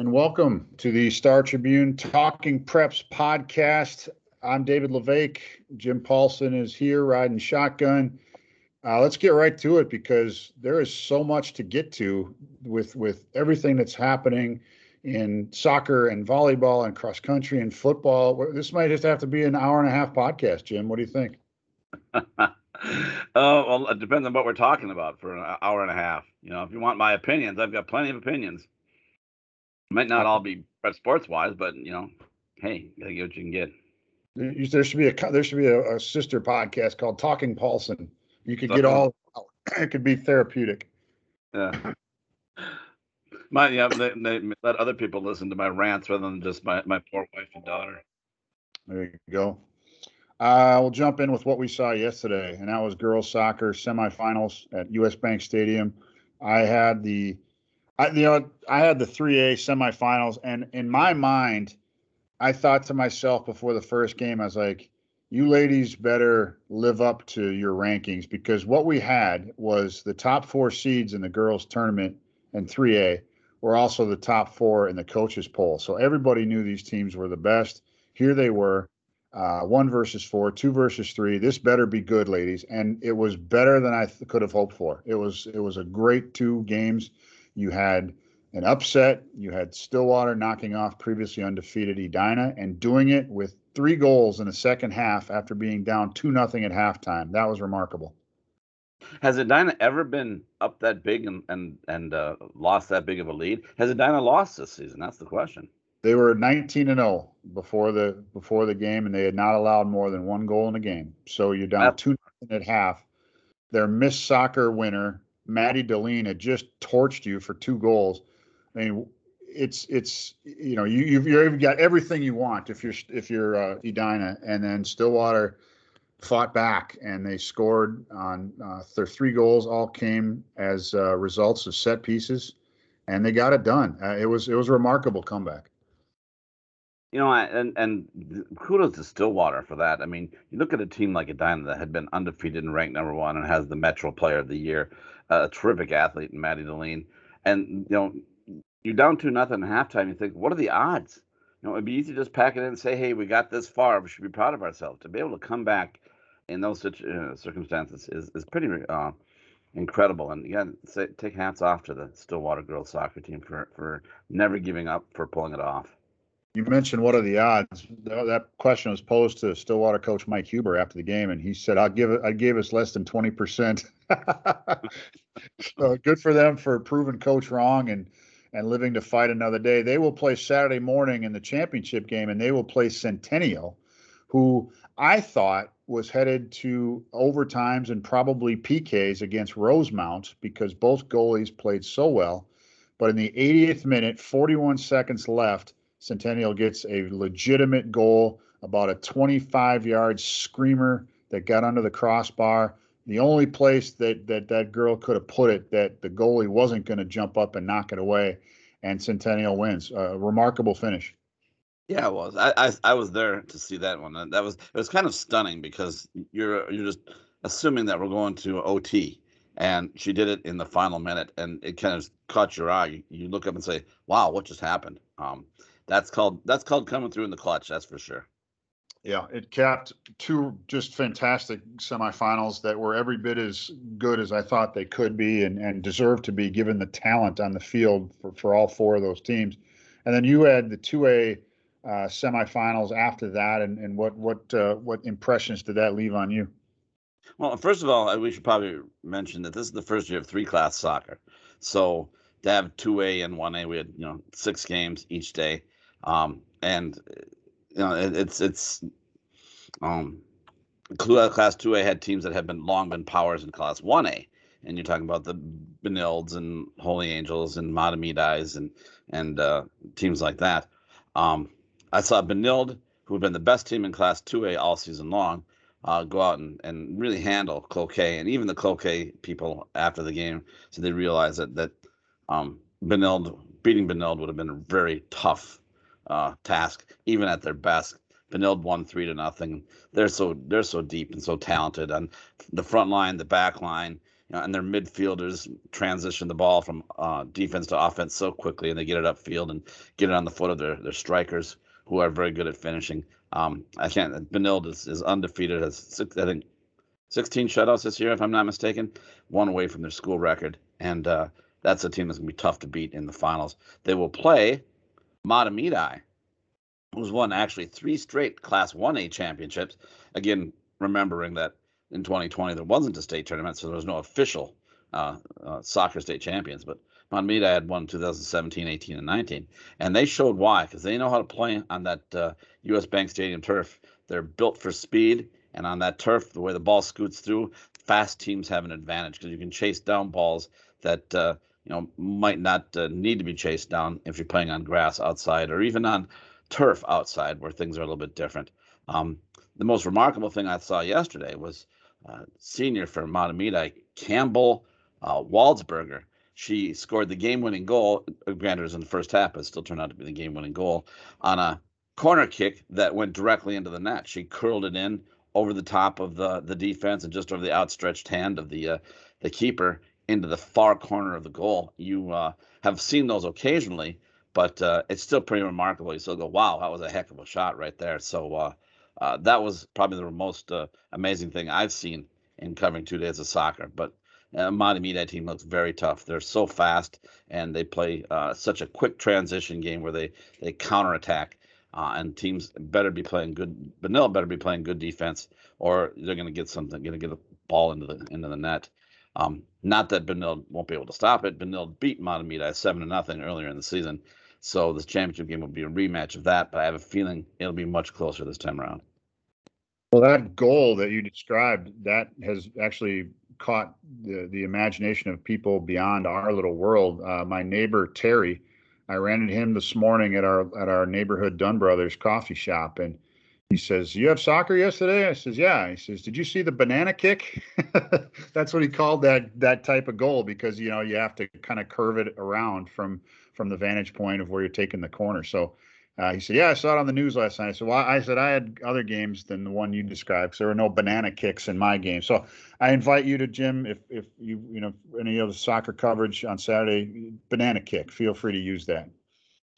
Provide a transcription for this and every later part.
and welcome to the Star Tribune Talking Preps podcast. I'm David La Vaque. Jim Paulsen is here riding shotgun. Uh, let's get right to it because there is so much to get to with with everything that's happening in soccer and volleyball and cross country and football. This might just have to be an hour and a half podcast, Jim. What do you think? oh well, it depends on what we're talking about for an hour and a half. You know, if you want my opinions, I've got plenty of opinions. Might not all be sports wise, but you know, hey, you gotta get what you can get. There should be a there should be a, a sister podcast called Talking Paulson. You could get all. It could be therapeutic. Yeah. My yeah, they, they let other people listen to my rants rather than just my my poor wife and daughter. There you go. Uh, we'll jump in with what we saw yesterday, and that was girls soccer semifinals at U.S. Bank Stadium. I had the, I you know I had the 3A semifinals, and in my mind, I thought to myself before the first game, I was like, "You ladies better live up to your rankings because what we had was the top four seeds in the girls tournament and 3A were also the top four in the coaches poll. So everybody knew these teams were the best. Here they were uh, one versus four, two versus three. This better be good, ladies, and it was better than I th- could have hoped for. It was it was a great two games. You had an upset. You had Stillwater knocking off previously undefeated Edina and doing it with three goals in the second half after being down two nothing at halftime. That was remarkable. Has Edina ever been up that big and and and uh, lost that big of a lead? Has Edina lost this season? That's the question. They were 19 and 0 before the before the game, and they had not allowed more than one goal in a game. So you're down two at half. Their Miss Soccer winner, Maddie Dahlien, had just torched you for two goals. I mean, it's it's you know you you've, you've got everything you want if you're if you're uh, Edina, and then Stillwater fought back and they scored on uh, their three goals. All came as uh, results of set pieces, and they got it done. Uh, it was it was a remarkable comeback. You know, and and kudos to Stillwater for that. I mean, you look at a team like Edina that had been undefeated and ranked number one and has the Metro Player of the Year, a terrific athlete in Maddie Dahlien, and you know, you're down to nothing at halftime. You think, what are the odds? You know, it'd be easy to just pack it in and say, hey, we got this far. We should be proud of ourselves. To be able to come back in those uh, circumstances is is pretty uh, incredible. And again, say, take hats off to the Stillwater girls soccer team for for never giving up, for pulling it off. You mentioned what are the odds? That question was posed to Stillwater coach Mike Huber after the game, and he said, "I'll give it. I gave us less than twenty percent." so good for them for proving coach wrong and and living to fight another day. They will play Saturday morning in the championship game, and they will play Centennial, who I thought was headed to overtimes and probably PKs against Rosemount because both goalies played so well. But in the 80th minute, 41 seconds left Centennial gets a legitimate goal, about a 25 yard screamer that got under the crossbar. The only place that that, that girl could have put it that the goalie wasn't going to jump up and knock it away, and Centennial wins. A remarkable finish. Yeah, it was. I, I I was there to see that one. That was it was kind of stunning because you're you're just assuming that we're going to OT, and she did it in the final minute, and it kind of caught your eye. You, you look up and say, "Wow, what just happened?" Um, that's called that's called coming through in the clutch. That's for sure. Yeah, it capped two just fantastic semifinals that were every bit as good as I thought they could be and, and deserved to be given the talent on the field for, for all four of those teams. And then you had the 2A uh, semifinals after that, and, and what what uh, what impressions did that leave on you? Well, first of all, we should probably mention that this is the first year of three class soccer. So to have 2A and 1A, we had you know six games each day. Um, and you know, it, it's it's um, class two A had teams that have been long been powers in class one A, and you're talking about the Benildes and Holy Angels and Mahtomedis and and uh, teams like that. Um, I saw Benilde, who had been the best team in class two A all season long, uh, go out and, and really handle Cloquet, and even the Cloquet people after the game, so they realized that that um, Benilde beating Benilde would have been a very tough uh, task, even at their best. Benilde won three to nothing. They're so they're so deep and so talented on the front line, the back line, you know, and their midfielders transition the ball from uh, defense to offense so quickly, and they get it upfield and get it on the foot of their, their strikers, who are very good at finishing. Um, I can't. Benilde is, is undefeated. Has six, I think 16 shutouts this year, if I'm not mistaken, one away from their school record, and uh, that's a team that's gonna be tough to beat in the finals. They will play Mahtomedi, who's won actually three straight Class 1A championships. Again, remembering that in 2020 there wasn't a state tournament, so there was no official uh, uh, soccer state champions. But Mahtomedi had won 2017, 18, and 19, and they showed why because they know how to play on that U.S. Uh, Bank Stadium turf. They're built for speed, and on that turf, the way the ball scoots through, fast teams have an advantage because you can chase down balls that uh, you know might not uh, need to be chased down if you're playing on grass outside or even on turf outside where things are a little bit different. Um, the most remarkable thing I saw yesterday was uh, senior for Mahtomedi, Campbell uh, Waldsberger. She scored the game-winning goal. Uh, granted, it was in the first half, but still turned out to be the game-winning goal on a corner kick that went directly into the net. She curled it in over the top of the the defense and just over the outstretched hand of the uh, the keeper into the far corner of the goal. You uh, have seen those occasionally, but uh, it's still pretty remarkable. You still go, "Wow, that was a heck of a shot right there." So uh, uh, that was probably the most uh, amazing thing I've seen in covering two days of soccer. But uh, team looks very tough. They're so fast and they play uh, such a quick transition game where they they counterattack. Uh, and teams better be playing good. Benilde better be playing good defense, or they're going to get something, going to get a ball into the into the net. Um, not that Benilde won't be able to stop it. Benilde beat Mahtomedi seven to nothing earlier in the season, so this championship game will be a rematch of that. But I have a feeling it'll be much closer this time around. Well, that goal that you described that has actually caught the, the imagination of people beyond our little world. Uh, my neighbor Terry, I ran into him this morning at our at our neighborhood Dunn Brothers coffee shop, and he says, "You have soccer yesterday?" I says, "Yeah." He says, "Did you see the banana kick?" That's what he called that that type of goal because you know you have to kind of curve it around from from the vantage point of where you're taking the corner. So uh, he said, "Yeah, I saw it on the news last night." So well, I said I had other games than the one you described. because there were no banana kicks in my game. So I invite you to Jim if if you you know any other soccer coverage on Saturday, banana kick. Feel free to use that.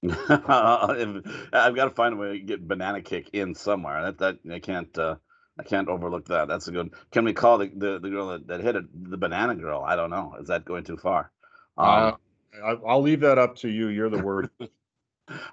I've got to find a way to get banana kick in somewhere. That that I can't uh, I can't overlook that. That's a good. Can we call the the, the girl that, that hit it the banana girl? I don't know. Is that going too far? Um, uh, I'll leave that up to you. You're the word.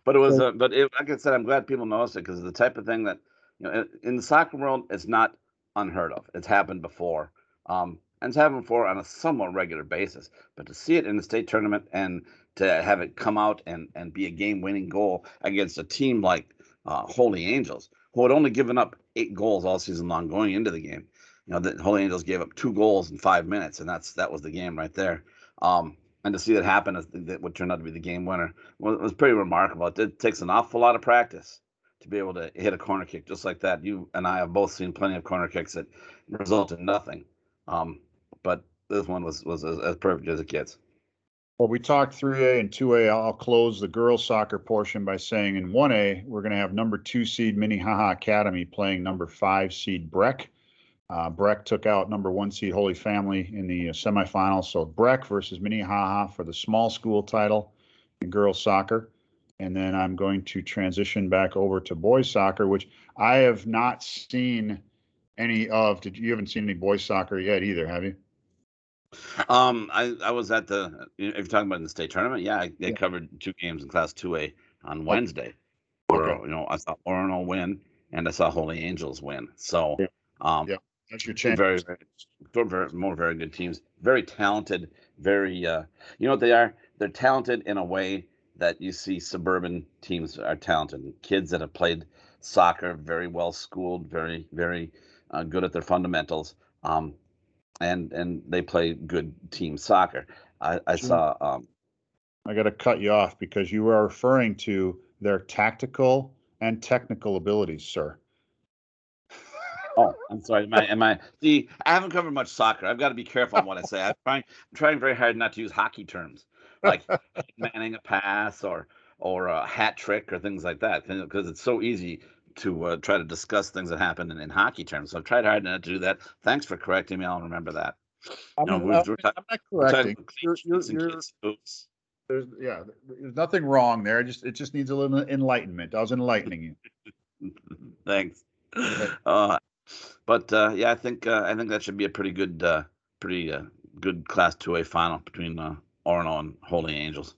but it was, uh, but it, like I said, I'm glad people noticed it because the type of thing that you know in the soccer world, it's not unheard of. It's happened before, um, and happened before on a somewhat regular basis. But to see it in the state tournament and to have it come out and and be a game-winning goal against a team like uh, Holy Angels, who had only given up eight goals all season long going into the game. You know, the Holy Angels gave up two goals in five minutes, and that's that was the game right there. Um, and to see that happen as that would turn out to be the game winner was, was pretty remarkable. It takes an awful lot of practice to be able to hit a corner kick just like that. You and I have both seen plenty of corner kicks that result in nothing, um, but this one was was as, as, perfect as it gets. Well, we talked 3A and 2A. I'll close the girls soccer portion by saying in 1A we're going to have number two seed Minnehaha Academy playing number five seed Breck. Uh, Breck took out number one seed Holy Family in the uh, semifinals. So Breck versus Minnehaha for the small school title in girls soccer. And then I'm going to transition back over to boys soccer, which I have not seen any of. Did you haven't seen any boys soccer yet either? Have you? Um, I, I was at the if you're talking about the state tournament, yeah, I, I yeah. covered two games in Class Two A on Wednesday. Okay. Where, you know, I saw Orono win and I saw Holy Angels win. So, yeah. um, yeah. That's your chance. Very, very, very, more very good teams. Very talented. Very, uh, you know what they are? They're talented in a way that you see suburban teams are talented. Kids that have played soccer, very well schooled, very, very uh, good at their fundamentals, um, and and they play good team soccer. I, I saw. Um, I got to cut you off because you are referring to their tactical and technical abilities, sir. Oh, I'm sorry. Am I, am I? See, I haven't covered much soccer. I've got to be careful on what I say. I'm trying. I'm trying very hard not to use hockey terms like manning a pass or or a hat trick or things like that because it's so easy to uh, try to discuss things that happen in, in hockey terms. So I've tried hard not to do that. Thanks for correcting me. I'll remember that. I'm, No, not- we're- we're talking- not correcting. You're- you're- you're-. There's, yeah, there's nothing wrong there. Just, it just needs a little enlightenment. I was enlightening you. Thanks. Uh, but uh, yeah, I think uh, I think that should be a pretty good, uh, pretty uh, good Class Two A final between uh, Orono and Holy Angels.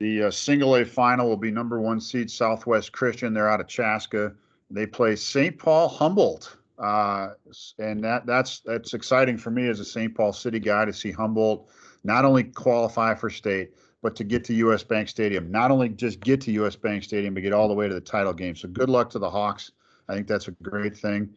The uh, single A final will be number one seed Southwest Christian. They're out of Chaska. They play St. Paul Humboldt, uh, and that that's that's exciting for me as a St. Paul City guy to see Humboldt not only qualify for state but to get to U.S. Bank Stadium. Not only just get to U.S. Bank Stadium, but get all the way to the title game. So good luck to the Hawks. I think that's a great thing.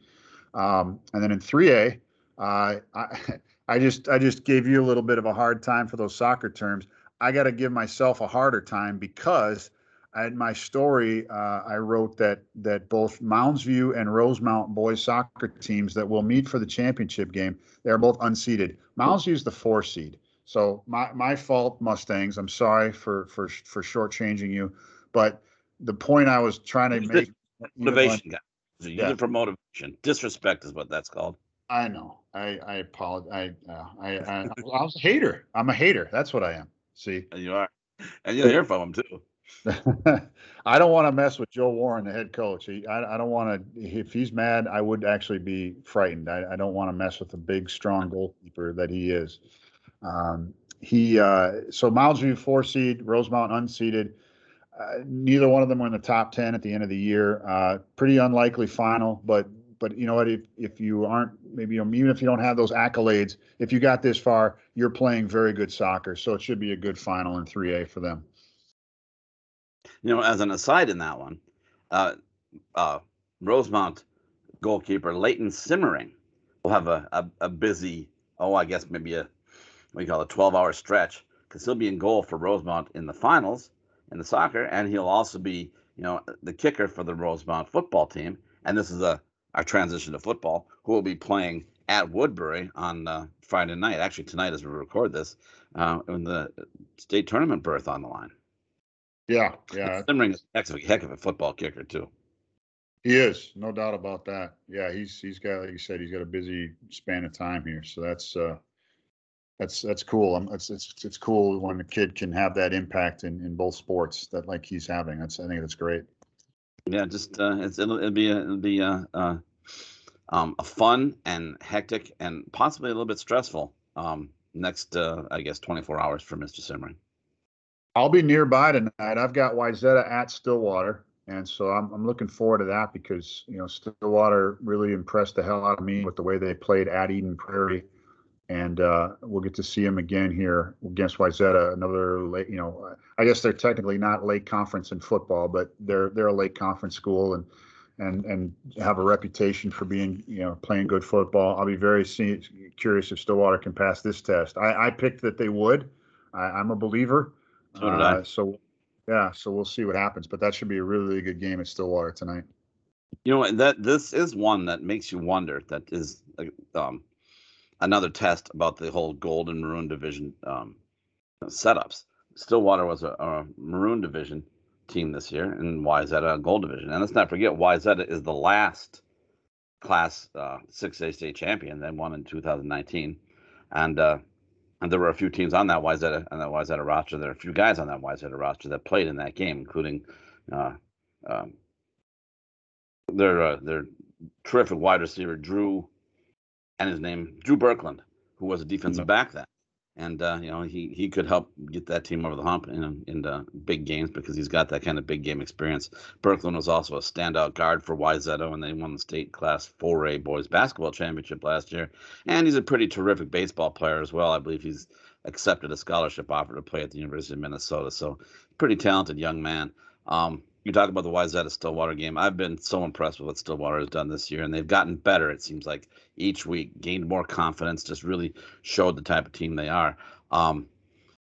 Um, and then in 3A, uh, I I just I just gave you a little bit of a hard time for those soccer terms. I got to give myself a harder time because in my story uh, I wrote that that both Mounds View and Rosemount boys soccer teams that will meet for the championship game they are both unseeded. Mounds View is the four seed, so my my fault Mustangs. I'm sorry for for for shortchanging you, but the point I was trying to make. Motivation. Use Yeah. for motivation. Disrespect is what that's called. I know. I I apologize. I, uh, I I I was a hater. I'm a hater. That's what I am. See. And you are, and you'll hear from him too. I don't want to mess with Joe Warren, the head coach. He, I, I don't want to. If he's mad, I would actually be frightened. I, I don't want to mess with the big, strong goalkeeper that he is. Um, he uh, so Mounds View four seed, Rosemount unseeded. Uh, neither one of them were in the top ten at the end of the year. Uh, pretty unlikely final, but but you know what? If if you aren't maybe you know, even if you don't have those accolades, if you got this far, you're playing very good soccer. So it should be a good final in three A for them. You know, as an aside in that one, uh, uh, Rosemount goalkeeper Leighton Simmering will have a, a, a busy, oh, I guess maybe a, what you call it, 12 hour stretch because he'll be in goal for Rosemount in the finals in the soccer, and he'll also be, you know, the kicker for the Rosemount football team. And this is a our transition to football, who will be playing at Woodbury on uh, Friday night. Actually, tonight as we record this, uh, in the state tournament berth on the line. Yeah, yeah, Simmering is a heck of a, heck of a football kicker too. He is, no doubt about that. Yeah, he's he's got, like you said, he's got a busy span of time here, so that's uh, that's that's cool. Um, it's it's it's cool when a kid can have that impact in in both sports that like he's having. That's I think that's great. Yeah, just uh, it's it'll, it'll be a, it'll be a, uh, um, a fun and hectic and possibly a little bit stressful um, next uh, I guess 24 hours for Mr. Simmering. I'll be nearby tonight. I've got Wayzata at Stillwater, and so I'm I'm looking forward to that because you know Stillwater really impressed the hell out of me with the way they played at Eden Prairie, and uh, we'll get to see them again here against Wayzata. Another late, you know, I guess they're technically not late conference in football, but they're they're a late conference school and and and have a reputation for being you know playing good football. I'll be very curious if Stillwater can pass this test. I, I picked that they would. I, I'm a believer. So did I. Uh, so yeah, so we'll see what happens. But that should be a really, good game at Stillwater tonight. You know that this is one that makes you wonder. That is um, another test about the whole gold and maroon division um, setups. Stillwater was a, a maroon division team this year, and Wayzata a gold division. And let's not forget, Wayzata is the last class uh, 6A state champion. They won in 2019, and uh, and there were a few teams on that Wayzata on that Wayzata roster. There are a few guys on that Wayzata roster that played in that game, including uh, um, their uh, their terrific wide receiver Drew, and his name Drew Berkland, who was a defensive back then, and uh, you know he he could help get that team over the hump in in uh, big games because he's got that kind of big game experience. Berkland was also a standout guard for Wayzata and they won the state class 4A boys basketball championship last year, and he's a pretty terrific baseball player as well. I believe he's accepted a scholarship offer to play at the University of Minnesota, so pretty talented young man. Um, you talk about the Wayzata Stillwater game. I've been so impressed with what Stillwater has done this year, and they've gotten better. It seems like each week, gained more confidence, just really showed the type of team they are. Um,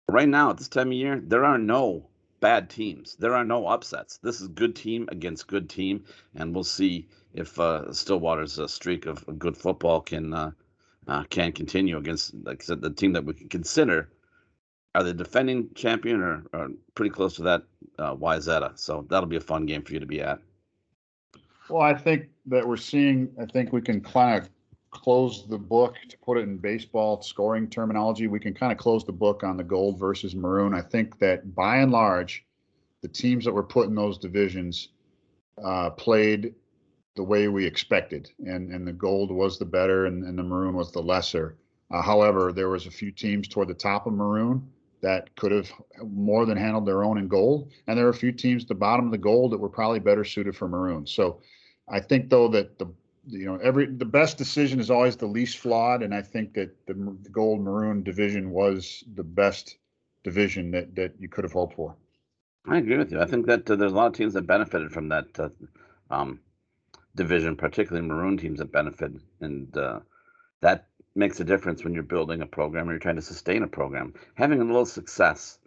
right now, at this time of year, there are no bad teams. There are no upsets. This is good team against good team, and we'll see if uh, Stillwater's uh, streak of good football can uh, uh, can continue against, like I said, the team that we can consider are the defending champion or, or pretty close to that uh, Wayzata. So that'll be a fun game for you to be at. Well, I think that we're seeing. I think we can kind of close the book to put it in baseball scoring terminology. We can kind of close the book on the gold versus maroon. I think that by and large, the teams that were put in those divisions uh, played the way we expected, and and the gold was the better, and, and the maroon was the lesser. Uh, however, there was a few teams toward the top of maroon that could have more than handled their own in gold, and there are a few teams at the bottom of the gold that were probably better suited for maroon. So, I think though that the you know every the best decision is always the least flawed, and I think that the, the gold maroon division was the best division that that you could have hoped for. I agree with you. I think that uh, there's a lot of teams that benefited from that uh, um, division, particularly maroon teams that benefit, and uh, that makes a difference when you're building a program or you're trying to sustain a program. Having a little success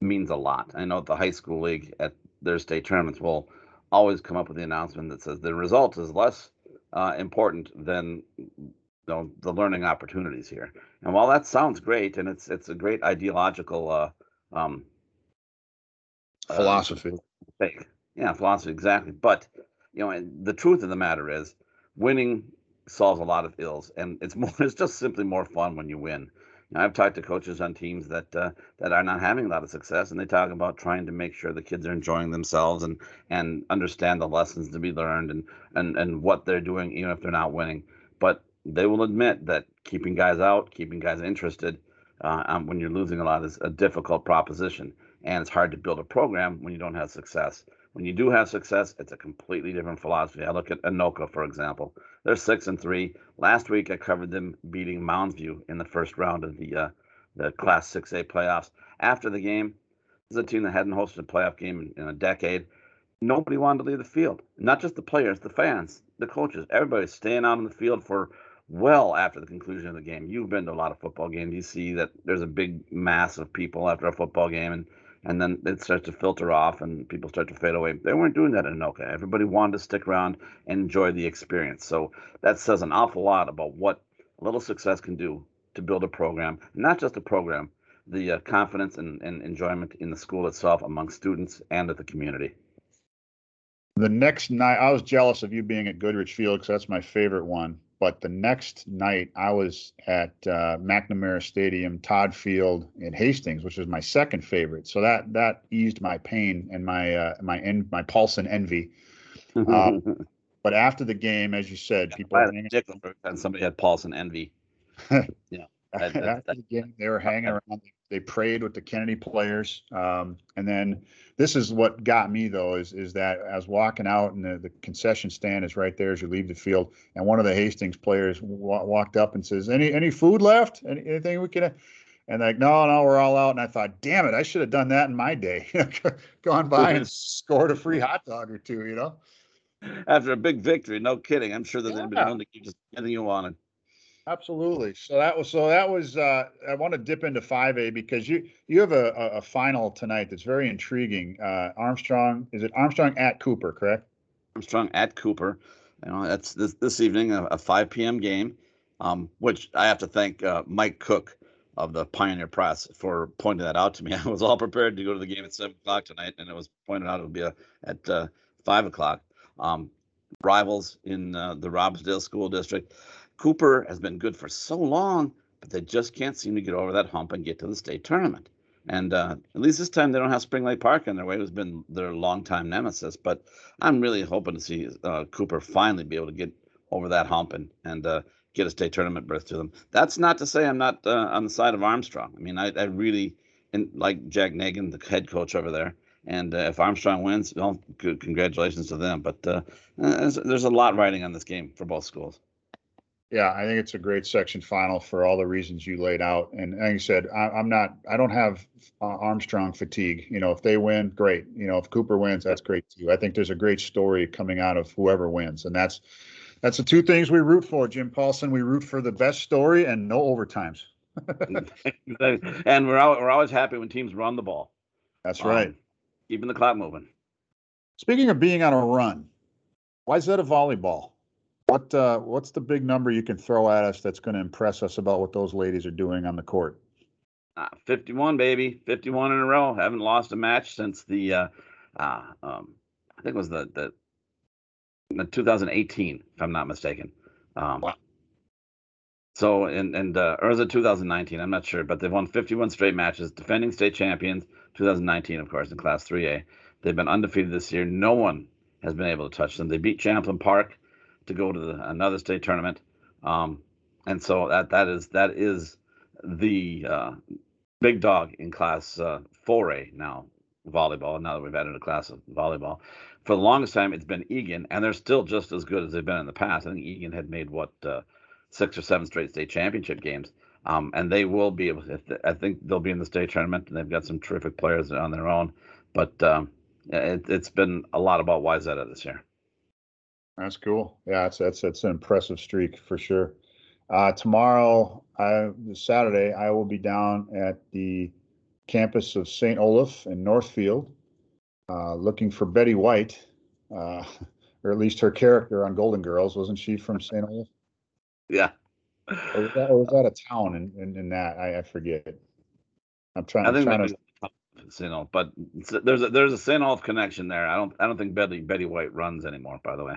means a lot. I know the high school league at their state tournaments will always come up with the announcement that says the result is less uh, important than you know, the learning opportunities here. And while that sounds great and it's it's a great ideological uh, um, uh, philosophy, uh, yeah, philosophy exactly. But you know, the truth of the matter is, winning solves a lot of ills, and it's more it's just simply more fun when you win. I've talked to coaches on teams that uh, that are not having a lot of success, and they talk about trying to make sure the kids are enjoying themselves and and understand the lessons to be learned and and and what they're doing, even if they're not winning. But they will admit that keeping guys out, keeping guys interested uh, um, when you're losing a lot is a difficult proposition, and it's hard to build a program when you don't have success. When you do have success, it's a completely different philosophy. I look at Anoka, for example. They're six and three. Last week, I covered them beating Moundsview in the first round of the uh, the Class 6A playoffs. After the game, this is a team that hadn't hosted a playoff game in, in a decade. Nobody wanted to leave the field. Not just the players, the fans, the coaches. Everybody's staying out on the field for well after the conclusion of the game. You've been to a lot of football games. You see that there's a big mass of people after a football game, and and then it starts to filter off and people start to fade away. They weren't doing that in Anoka. Everybody wanted to stick around and enjoy the experience. So that says an awful lot about what a little success can do to build a program, not just a program, the uh, confidence and, and enjoyment in the school itself among students and at the community. The next night, I was jealous of you being at Goodrich Field because that's my favorite one. But the next night, I was at uh, McNamara Stadium, Todd Field in Hastings, which was my second favorite. So that that eased my pain and my uh, my en- my pulse and envy. Uh, but after the game, as you said, yeah, people and somebody had pulse and envy. yeah. That, after the game, they were hanging around. They prayed with the Kennedy players, um, and then this is what got me though is is that I was walking out and the, the concession stand is right there as you leave the field, and one of the Hastings players walked up and says, "Any any food left? Any, anything we can?" And like, no, no, we're all out. And I thought, damn it, I should have done that in my day. Gone by and scored a free hot dog or two, you know. After a big victory, no kidding. I'm sure that yeah. they'd been willing to give just anything you wanted. Absolutely. So that was so that was uh, I want to dip into 5A because you you have a, a, final tonight that's very intriguing. Uh, Armstrong is it Armstrong at Cooper, correct? Armstrong at Cooper. You know that's this this evening a, a 5 p.m. game, um, which I have to thank uh, Mike Cook of the Pioneer Press for pointing that out to me. I was all prepared to go to the game at seven o'clock tonight, and it was pointed out it would be a, at uh, five o'clock. Um, rivals in uh, the Robbinsdale School District. Cooper has been good for so long, but they just can't seem to get over that hump and get to the state tournament. And uh, at least this time they don't have Spring Lake Park in their way, who's been their longtime nemesis. But I'm really hoping to see uh, Cooper finally be able to get over that hump and and uh, get a state tournament berth to them. That's not to say I'm not uh, on the side of Armstrong. I mean, I, I really and like Jack Negen, the head coach over there. And uh, if Armstrong wins, well, good, congratulations to them. But uh, there's, there's a lot riding on this game for both schools. Yeah, I think it's a great section final for all the reasons you laid out. And like you said, I, am not, I don't have uh, Armstrong fatigue. You know, if they win, great. You know, if Cooper wins, that's great too. I think there's a great story coming out of whoever wins, and that's that's the two things we root for, Jim Paulsen. We root for the best story and no overtimes. and we're al- we're always happy when teams run the ball. That's um, right. Keeping the clock moving. Speaking of being on a run, Wayzata volleyball? What uh, what's the big number you can throw at us that's going to impress us about what those ladies are doing on the court? Uh, 51, baby, 51 in a row. Haven't lost a match since the, uh, uh, um, I think it was the the, the 2018, if I'm not mistaken. Um, wow. So in and uh, or is it 2019? I'm not sure, but they've won 51 straight matches, defending state champions. 2019, of course, in Class 3A. They've been undefeated this year. No one has been able to touch them. They beat Champlin Park to go to the, another state tournament, um, and so that that is that is the uh, big dog in Class uh, 4A now volleyball. Now that we've added a class of volleyball, for the longest time it's been Egan, and they're still just as good as they've been in the past. I think Egan had made what uh, six or seven straight state championship games. Um, and they will be able. To, I think they'll be in the state tournament, and they've got some terrific players on their own. But um, it, has been a lot about Wayzata this year. That's cool. Yeah, that's that's that's an impressive streak for sure. Uh, tomorrow, I, Saturday, I will be down at the campus of St. Olaf in Northfield, uh, looking for Betty White, uh, or at least her character on Golden Girls. Wasn't she from St. Olaf? Yeah. Or was that, or was that a town in, in, in that? I, I forget. I'm trying. I think trying to. St. Olaf, but there's a, there's a St. Olaf connection there. I don't I don't think Betty Betty White runs anymore. By the way.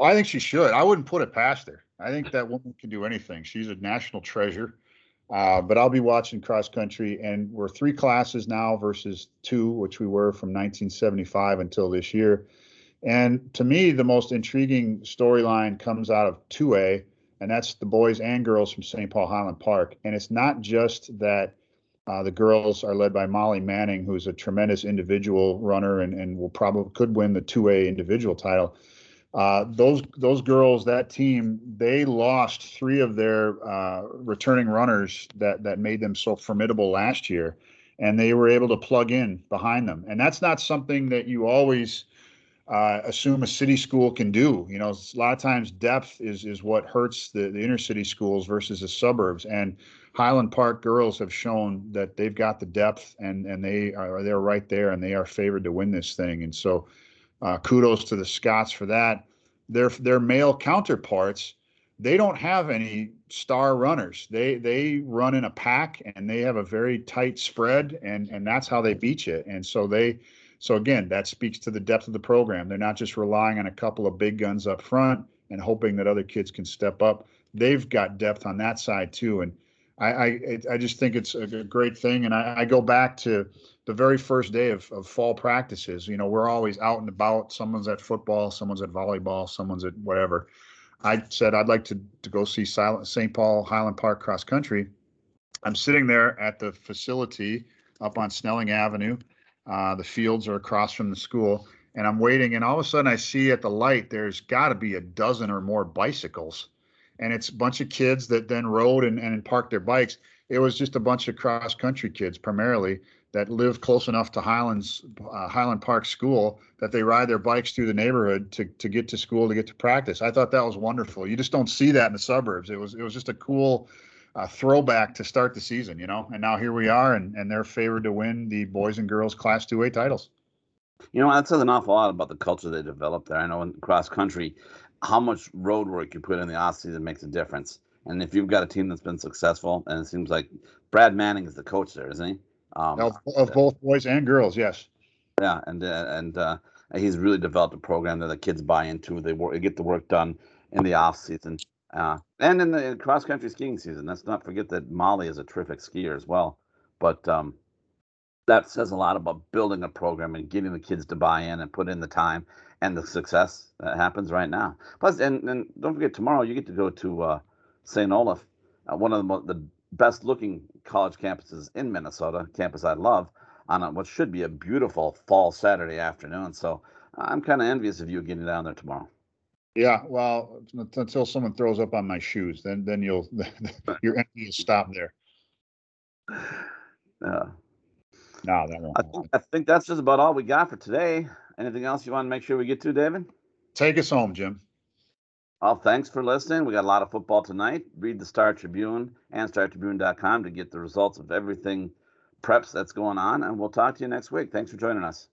Well, I think she should. I wouldn't put it past her. I think that woman can do anything. She's a national treasure. Uh, but I'll be watching cross country, and we're three classes now versus two, which we were from 1975 until this year. And to me, the most intriguing storyline comes out of 2A, and that's the boys and girls from St. Paul Highland Park. And it's not just that uh, the girls are led by Molly Manning, who's a tremendous individual runner and, and will probably could win the 2A individual title. Uh, those those girls, that team, they lost three of their uh, returning runners that that made them so formidable last year, and they were able to plug in behind them. And that's not something that you always uh, assume a city school can do. You know, a lot of times depth is is what hurts the, the inner city schools versus the suburbs. And Highland Park girls have shown that they've got the depth and and they are they're right there and they are favored to win this thing. And so, uh, kudos to the Scots for that. Their their male counterparts, they don't have any star runners. They they run in a pack and they have a very tight spread and and that's how they beat you. And so they so again, that speaks to the depth of the program. They're not just relying on a couple of big guns up front and hoping that other kids can step up. They've got depth on that side too, and I I, I just think it's a great thing. And I, I go back to the very first day of, of fall practices. You know, we're always out and about. Someone's at football, someone's at volleyball, someone's at whatever. I said I'd like to to go see St. Paul Highland Park cross country. I'm sitting there at the facility up on Snelling Avenue uh, the fields are across from the school, and I'm waiting, and all of a sudden I see at the light there's got to be a dozen or more bicycles, and it's a bunch of kids that then rode and, and parked their bikes. It was just a bunch of cross country kids primarily that live close enough to Highlands uh, Highland Park School that they ride their bikes through the neighborhood to to get to school to get to practice. I thought that was wonderful. You just don't see that in the suburbs. It was it was just a cool a throwback to start the season, you know. And now here we are, and, and they're favored to win the boys and girls Class 2A titles. You know, that says an awful lot about the culture they developed there. I know in cross country, how much road work you put in the off season makes a difference. And if you've got a team that's been successful, and it seems like Brad Manning is the coach there, isn't he? Um, of, of, both boys and girls, yes. Yeah, and uh, and uh, he's really developed a program that the kids buy into. They work, they get the work done in the off season. Uh, and in the cross country skiing season, let's not forget that Molly is a terrific skier as well. But um, that says a lot about building a program and getting the kids to buy in and put in the time and the success that happens right now. Plus, and, and don't forget, tomorrow you get to go to uh, St. Olaf, uh, one of the, the best looking college campuses in Minnesota, campus I love, on a, what should be a beautiful fall Saturday afternoon. So I'm kind of envious of you getting down there tomorrow. Yeah, well, until someone throws up on my shoes, then then you'll your envy will stop there. Yeah. No, that won't. I think, I think that's just about all we got for today. Anything else you want to make sure we get to, David? Take us home, Jim. Well, thanks for listening. We got a lot of football tonight. Read the Star Tribune and StarTribune.com to get the results of everything preps that's going on. And we'll talk to you next week. Thanks for joining us.